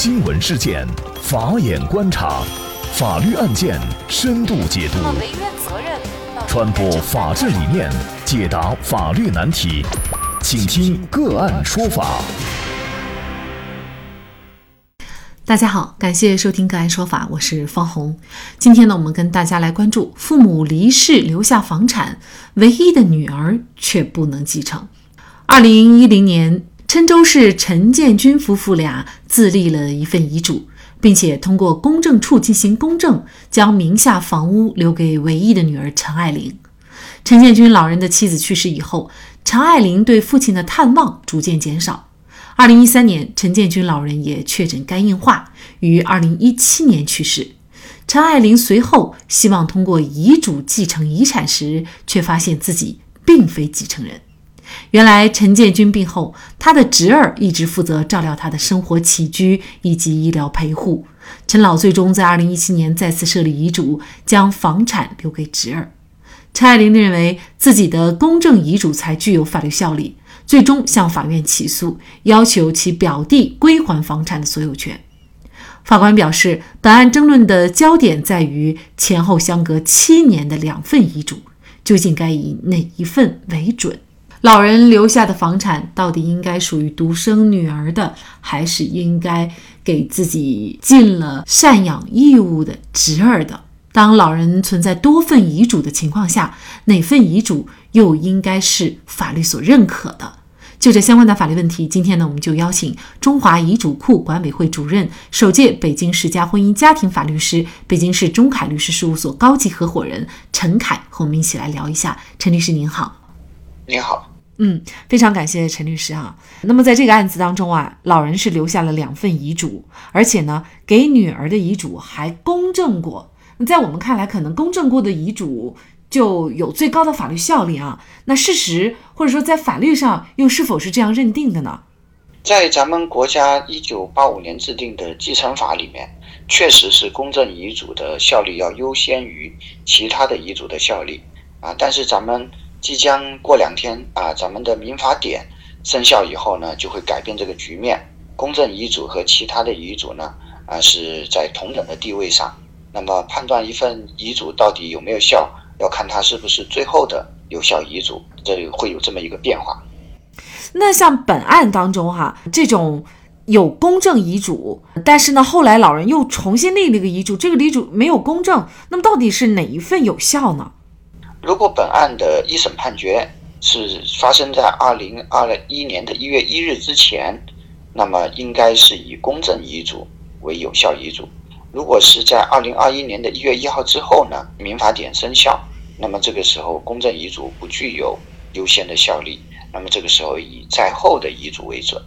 新闻事件，法眼观察，法律案件深度解读，传播法治理念，解答法律难题，请听个案说法。大家好，感谢收听个案说法，我是方红。今天呢，我们跟大家来关注父母离世留下房产，唯一的女儿却不能继承。二零一零年。郴州市陈建军夫妇俩自立了一份遗嘱，并且通过公证处进行公证，将名下房屋留给唯一的女儿陈爱玲。陈建军老人的妻子去世以后，陈爱玲对父亲的探望逐渐减少。二零一三年，陈建军老人也确诊肝硬化，于二零一七年去世。陈爱玲随后希望通过遗嘱继承遗产时，却发现自己并非继承人。原来陈建军病后，他的侄儿一直负责照料他的生活起居以及医疗陪护。陈老最终在2017年再次设立遗嘱，将房产留给侄儿。陈爱玲认为自己的公证遗嘱才具有法律效力，最终向法院起诉，要求其表弟归还房产的所有权。法官表示，本案争论的焦点在于前后相隔七年的两份遗嘱，究竟该以哪一份为准？老人留下的房产到底应该属于独生女儿的，还是应该给自己尽了赡养义务的侄儿的？当老人存在多份遗嘱的情况下，哪份遗嘱又应该是法律所认可的？就这相关的法律问题，今天呢，我们就邀请中华遗嘱库管委会主任、首届北京市家婚姻家庭法律师、北京市中凯律师事务所高级合伙人陈凯和我们一起来聊一下。陈律师您好。您好，嗯，非常感谢陈律师啊。那么在这个案子当中啊，老人是留下了两份遗嘱，而且呢，给女儿的遗嘱还公证过。那在我们看来，可能公证过的遗嘱就有最高的法律效力啊。那事实或者说在法律上又是否是这样认定的呢？在咱们国家一九八五年制定的继承法里面，确实是公证遗嘱的效力要优先于其他的遗嘱的效力啊。但是咱们即将过两天啊，咱们的民法典生效以后呢，就会改变这个局面。公证遗嘱和其他的遗嘱呢，啊是在同等的地位上。那么判断一份遗嘱到底有没有效，要看它是不是最后的有效遗嘱，这会有这么一个变化。那像本案当中哈，这种有公证遗嘱，但是呢后来老人又重新立了一个遗嘱，这个遗嘱没有公证，那么到底是哪一份有效呢？如果本案的一审判决是发生在二零二一年的一月一日之前，那么应该是以公证遗嘱为有效遗嘱。如果是在二零二一年的一月一号之后呢，民法典生效，那么这个时候公证遗嘱不具有优先的效力，那么这个时候以在后的遗嘱为准。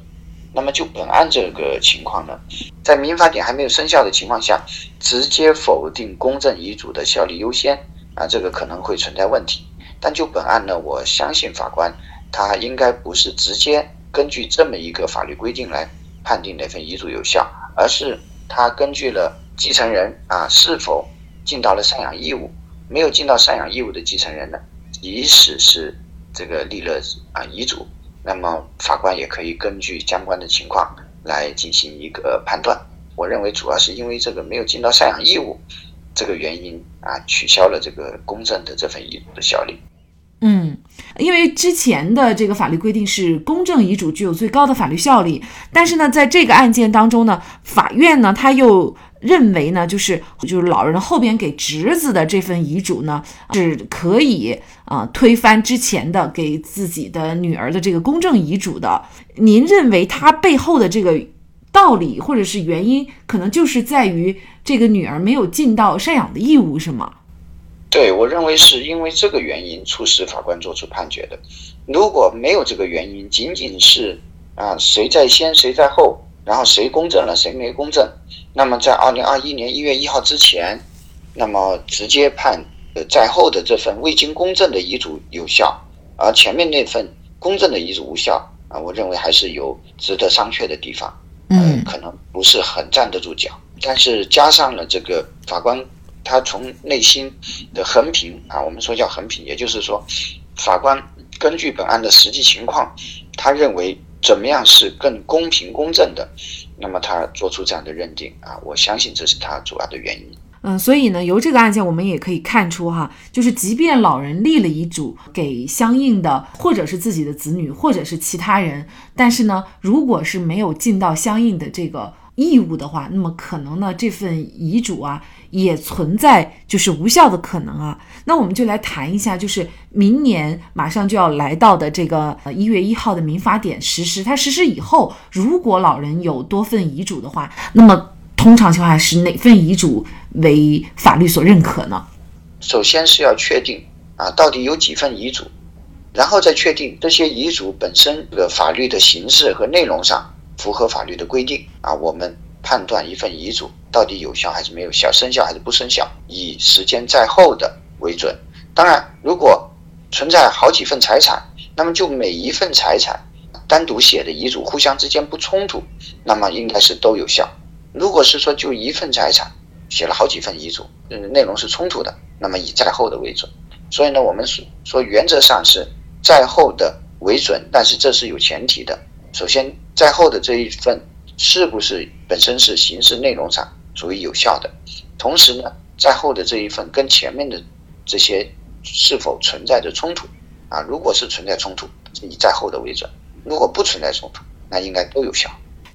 那么就本案这个情况呢，在民法典还没有生效的情况下，直接否定公证遗嘱的效力优先。啊，这个可能会存在问题，但就本案呢，我相信法官他应该不是直接根据这么一个法律规定来判定哪份遗嘱有效，而是他根据了继承人啊是否尽到了赡养义务，没有尽到赡养义务的继承人呢，即使是这个立了啊遗嘱，那么法官也可以根据相关的情况来进行一个判断。我认为主要是因为这个没有尽到赡养义务。这个原因啊，取消了这个公证的这份遗嘱的效力。嗯，因为之前的这个法律规定是公证遗嘱具有最高的法律效力，但是呢，在这个案件当中呢，法院呢他又认为呢，就是 就是老人后边给侄子的这份遗嘱呢是可以啊推翻之前的给自己的女儿的这个公证遗嘱的。您认为他背后的这个？道理或者是原因，可能就是在于这个女儿没有尽到赡养的义务，是吗？对，我认为是因为这个原因促使法官作出判决的。如果没有这个原因，仅仅是啊谁在先谁在后，然后谁公证了谁没公证，那么在二零二一年一月一号之前，那么直接判呃在后的这份未经公证的遗嘱有效，而前面那份公证的遗嘱无效啊，我认为还是有值得商榷的地方。嗯，可能不是很站得住脚，但是加上了这个法官，他从内心的横评啊，我们说叫横评，也就是说，法官根据本案的实际情况，他认为怎么样是更公平公正的？那么他做出这样的认定啊，我相信这是他主要的原因。嗯，所以呢，由这个案件我们也可以看出哈，就是即便老人立了遗嘱给相应的，或者是自己的子女，或者是其他人，但是呢，如果是没有尽到相应的这个义务的话，那么可能呢，这份遗嘱啊也存在就是无效的可能啊。那我们就来谈一下，就是明年马上就要来到的这个一月一号的民法典实施，它实施以后，如果老人有多份遗嘱的话，那么。通常情况下是哪份遗嘱为法律所认可呢？首先是要确定啊，到底有几份遗嘱，然后再确定这些遗嘱本身的法律的形式和内容上符合法律的规定啊。我们判断一份遗嘱到底有效还是没有效，生效还是不生效，以时间在后的为准。当然，如果存在好几份财产，那么就每一份财产单独写的遗嘱互相之间不冲突，那么应该是都有效。如果是说就一份财产写了好几份遗嘱，嗯，内容是冲突的，那么以在后的为准。所以呢，我们说说原则上是在后的为准，但是这是有前提的。首先，在后的这一份是不是本身是形式内容上属于有效的？同时呢，在后的这一份跟前面的这些是否存在着冲突？啊，如果是存在冲突，以在后的为准；如果不存在冲突，那应该都有效。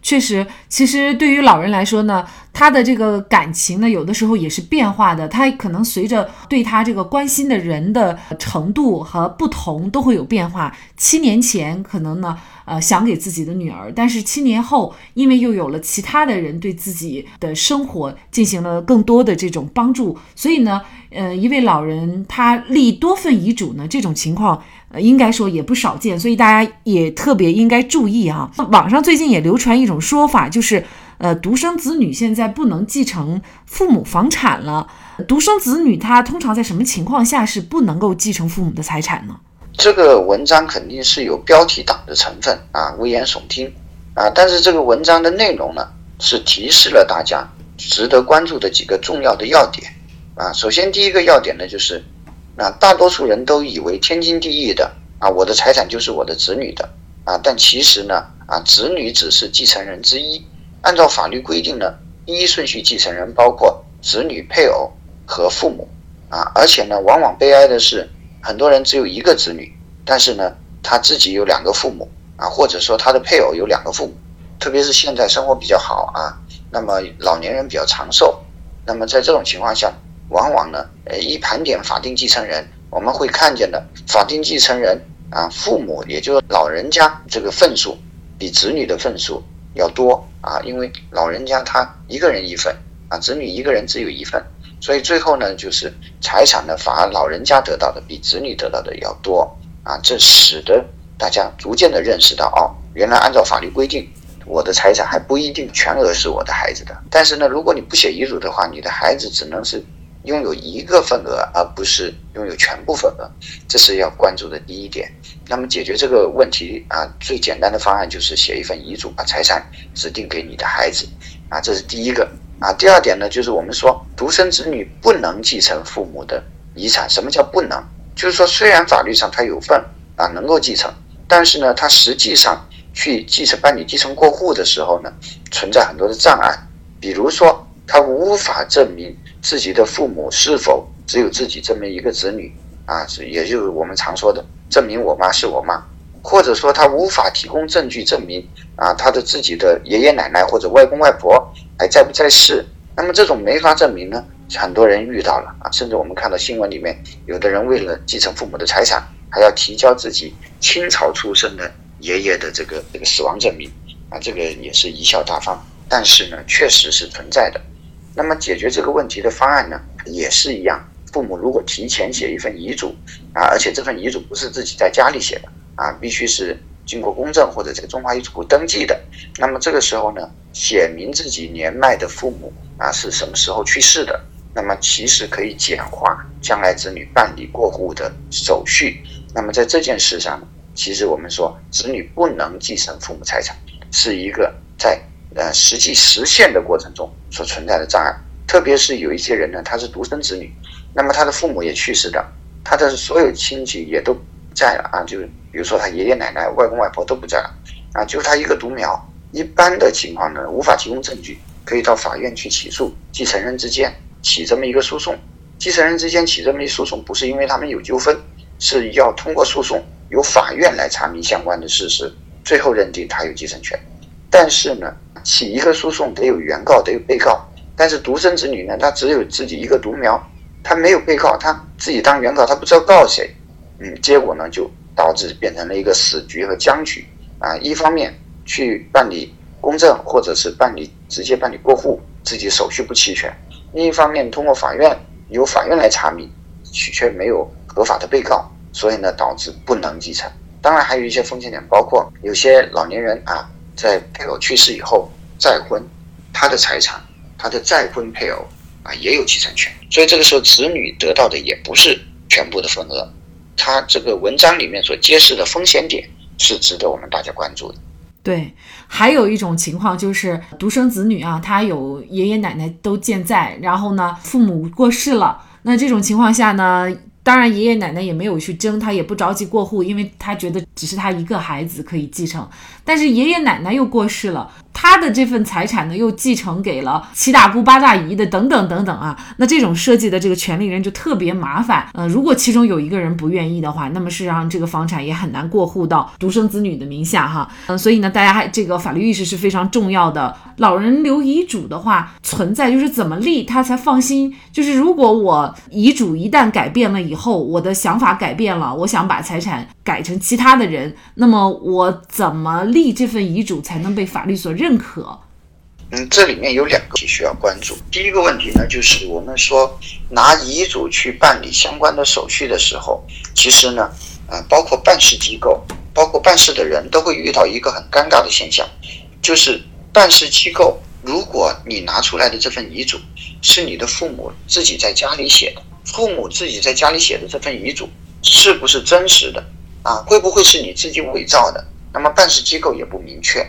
确实，其实对于老人来说呢，他的这个感情呢，有的时候也是变化的。他可能随着对他这个关心的人的程度和不同，都会有变化。七年前可能呢，呃，想给自己的女儿，但是七年后，因为又有了其他的人对自己的生活进行了更多的这种帮助，所以呢，呃，一位老人他立多份遗嘱呢，这种情况。呃，应该说也不少见，所以大家也特别应该注意啊。网上最近也流传一种说法，就是呃，独生子女现在不能继承父母房产了。独生子女他通常在什么情况下是不能够继承父母的财产呢？这个文章肯定是有标题党的成分啊，危言耸听啊。但是这个文章的内容呢，是提示了大家值得关注的几个重要的要点啊。首先第一个要点呢，就是。那大多数人都以为天经地义的啊，我的财产就是我的子女的啊，但其实呢啊，子女只是继承人之一。按照法律规定呢，第一顺序继承人包括子女、配偶和父母啊，而且呢，往往悲哀的是，很多人只有一个子女，但是呢，他自己有两个父母啊，或者说他的配偶有两个父母，特别是现在生活比较好啊，那么老年人比较长寿，那么在这种情况下。往往呢，呃，一盘点法定继承人，我们会看见的法定继承人啊，父母也就是老人家这个份数比子女的份数要多啊，因为老人家他一个人一份啊，子女一个人只有一份，所以最后呢，就是财产呢，反而老人家得到的比子女得到的要多啊，这使得大家逐渐的认识到，哦，原来按照法律规定，我的财产还不一定全额是我的孩子的，但是呢，如果你不写遗嘱的话，你的孩子只能是。拥有一个份额，而不是拥有全部份额，这是要关注的第一点。那么解决这个问题啊，最简单的方案就是写一份遗嘱，把财产指定给你的孩子啊，这是第一个啊。第二点呢，就是我们说独生子女不能继承父母的遗产。什么叫不能？就是说虽然法律上他有份啊，能够继承，但是呢，他实际上去继承办理继承过户的时候呢，存在很多的障碍，比如说他无法证明。自己的父母是否只有自己这么一个子女啊？也就是我们常说的证明我妈是我妈，或者说他无法提供证据证明啊，他的自己的爷爷奶奶或者外公外婆还在不在世？那么这种没法证明呢？很多人遇到了啊，甚至我们看到新闻里面，有的人为了继承父母的财产，还要提交自己清朝出生的爷爷的这个这个死亡证明啊，这个也是贻笑大方。但是呢，确实是存在的。那么解决这个问题的方案呢，也是一样。父母如果提前写一份遗嘱啊，而且这份遗嘱不是自己在家里写的啊，必须是经过公证或者这个中华遗嘱部登记的。那么这个时候呢，写明自己年迈的父母啊是什么时候去世的，那么其实可以简化将来子女办理过户的手续。那么在这件事上，其实我们说子女不能继承父母财产，是一个在。呃，实际实现的过程中所存在的障碍，特别是有一些人呢，他是独生子女，那么他的父母也去世的，他的所有亲戚也都不在了啊，就比如说他爷爷奶奶、外公外婆都不在了，啊，就他一个独苗。一般的情况呢，无法提供证据，可以到法院去起诉继承人之间起这么一个诉讼。继承人之间起这么一诉讼，不是因为他们有纠纷，是要通过诉讼由法院来查明相关的事实，最后认定他有继承权。但是呢，起一个诉讼得有原告，得有被告。但是独生子女呢，他只有自己一个独苗，他没有被告，他自己当原告，他不知道告谁。嗯，结果呢，就导致变成了一个死局和僵局啊。一方面去办理公证，或者是办理直接办理过户，自己手续不齐全；另一方面，通过法院由法院来查明，却没有合法的被告，所以呢，导致不能继承。当然，还有一些风险点，包括有些老年人啊，在配偶去世以后再婚，他的财产，他的再婚配偶啊也有继承权，所以这个时候子女得到的也不是全部的份额。他这个文章里面所揭示的风险点是值得我们大家关注的。对，还有一种情况就是独生子女啊，他有爷爷奶奶都健在，然后呢，父母过世了，那这种情况下呢？当然，爷爷奶奶也没有去争，他也不着急过户，因为他觉得只是他一个孩子可以继承。但是爷爷奶奶又过世了，他的这份财产呢又继承给了七大姑八大姨的等等等等啊。那这种设计的这个权利人就特别麻烦。呃，如果其中有一个人不愿意的话，那么事实上这个房产也很难过户到独生子女的名下哈。嗯，所以呢，大家还这个法律意识是非常重要的。老人留遗嘱的话，存在就是怎么立他才放心。就是如果我遗嘱一旦改变了以后，我的想法改变了，我想把财产改成其他的人，那么我怎么立这份遗嘱才能被法律所认认可？嗯，这里面有两个需要关注。第一个问题呢，就是我们说拿遗嘱去办理相关的手续的时候，其实呢，呃，包括办事机构，包括办事的人都会遇到一个很尴尬的现象，就是办事机构，如果你拿出来的这份遗嘱是你的父母自己在家里写的。父母自己在家里写的这份遗嘱是不是真实的啊？会不会是你自己伪造的？那么办事机构也不明确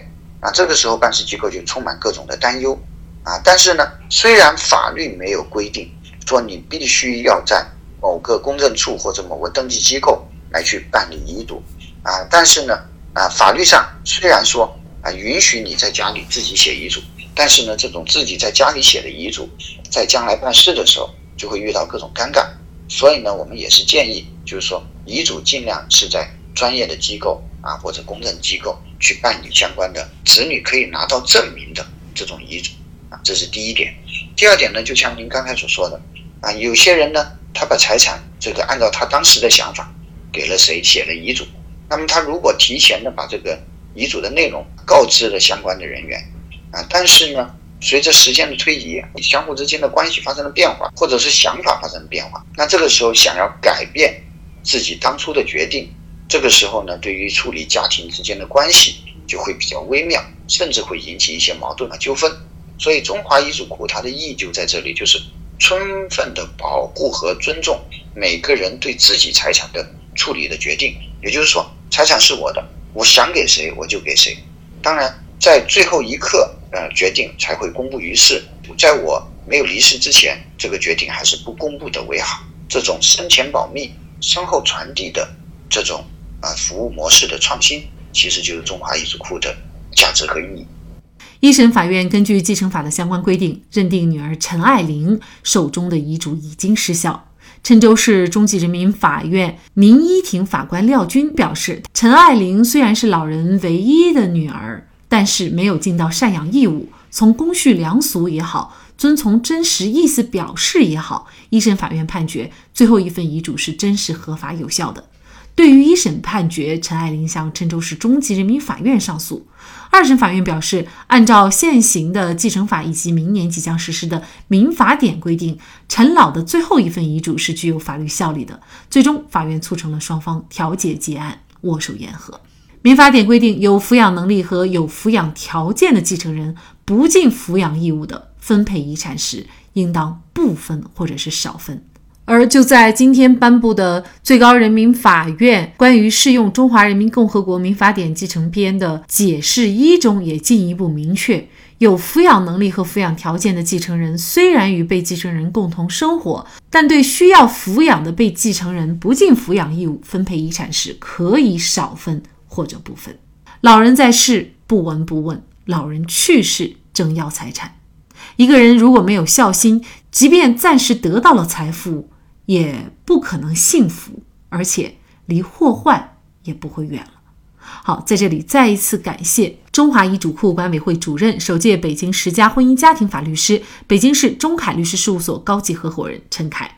这个时候办事机构就充满各种的担忧啊。但是呢，虽然法律没有规定说你必须要在某个公证处或者某个登记机构来去办理遗嘱啊，但是呢啊，法律上虽然说啊允许你在家里自己写遗嘱，但是呢，这种自己在家里写的遗嘱，在将来办事的时候。就会遇到各种尴尬，所以呢，我们也是建议，就是说遗嘱尽量是在专业的机构啊或者公证机构去办理相关的，子女可以拿到证明的这种遗嘱啊，这是第一点。第二点呢，就像您刚才所说的啊，有些人呢，他把财产这个按照他当时的想法给了谁写了遗嘱，那么他如果提前的把这个遗嘱的内容告知了相关的人员啊，但是呢。随着时间的推移，相互之间的关系发生了变化，或者是想法发生了变化，那这个时候想要改变自己当初的决定，这个时候呢，对于处理家庭之间的关系就会比较微妙，甚至会引起一些矛盾和纠纷。所以，中华遗嘱库它的意义就在这里，就是充分的保护和尊重每个人对自己财产的处理的决定。也就是说，财产是我的，我想给谁我就给谁。当然，在最后一刻。呃，决定才会公布于世。在我没有离世之前，这个决定还是不公布的为好。这种生前保密、身后传递的这种啊服务模式的创新，其实就是中华遗嘱库的价值和意义。一审法院根据继承法的相关规定，认定女儿陈爱玲手中的遗嘱已经失效。郴州市中级人民法院民一庭法官廖军表示，陈爱玲虽然是老人唯一的女儿。但是没有尽到赡养义务，从公序良俗也好，遵从真实意思表示也好，一审法院判决最后一份遗嘱是真实合法有效的。对于一审判决，陈爱玲向郴州市中级人民法院上诉。二审法院表示，按照现行的继承法以及明年即将实施的民法典规定，陈老的最后一份遗嘱是具有法律效力的。最终，法院促成了双方调解结案，握手言和。民法典规定，有抚养能力和有抚养条件的继承人不尽抚养义务的，分配遗产时应当不分或者是少分。而就在今天颁布的最高人民法院关于适用《中华人民共和国民法典继承编》的解释一中，也进一步明确，有抚养能力和抚养条件的继承人虽然与被继承人共同生活，但对需要抚养的被继承人不尽抚养义务，分配遗产时可以少分。或者不分，老人在世不闻不问，老人去世争要财产。一个人如果没有孝心，即便暂时得到了财富，也不可能幸福，而且离祸患也不会远了。好，在这里再一次感谢中华遗嘱库管委会主任、首届北京十佳婚姻家庭法律师、北京市中凯律师事务所高级合伙人陈凯。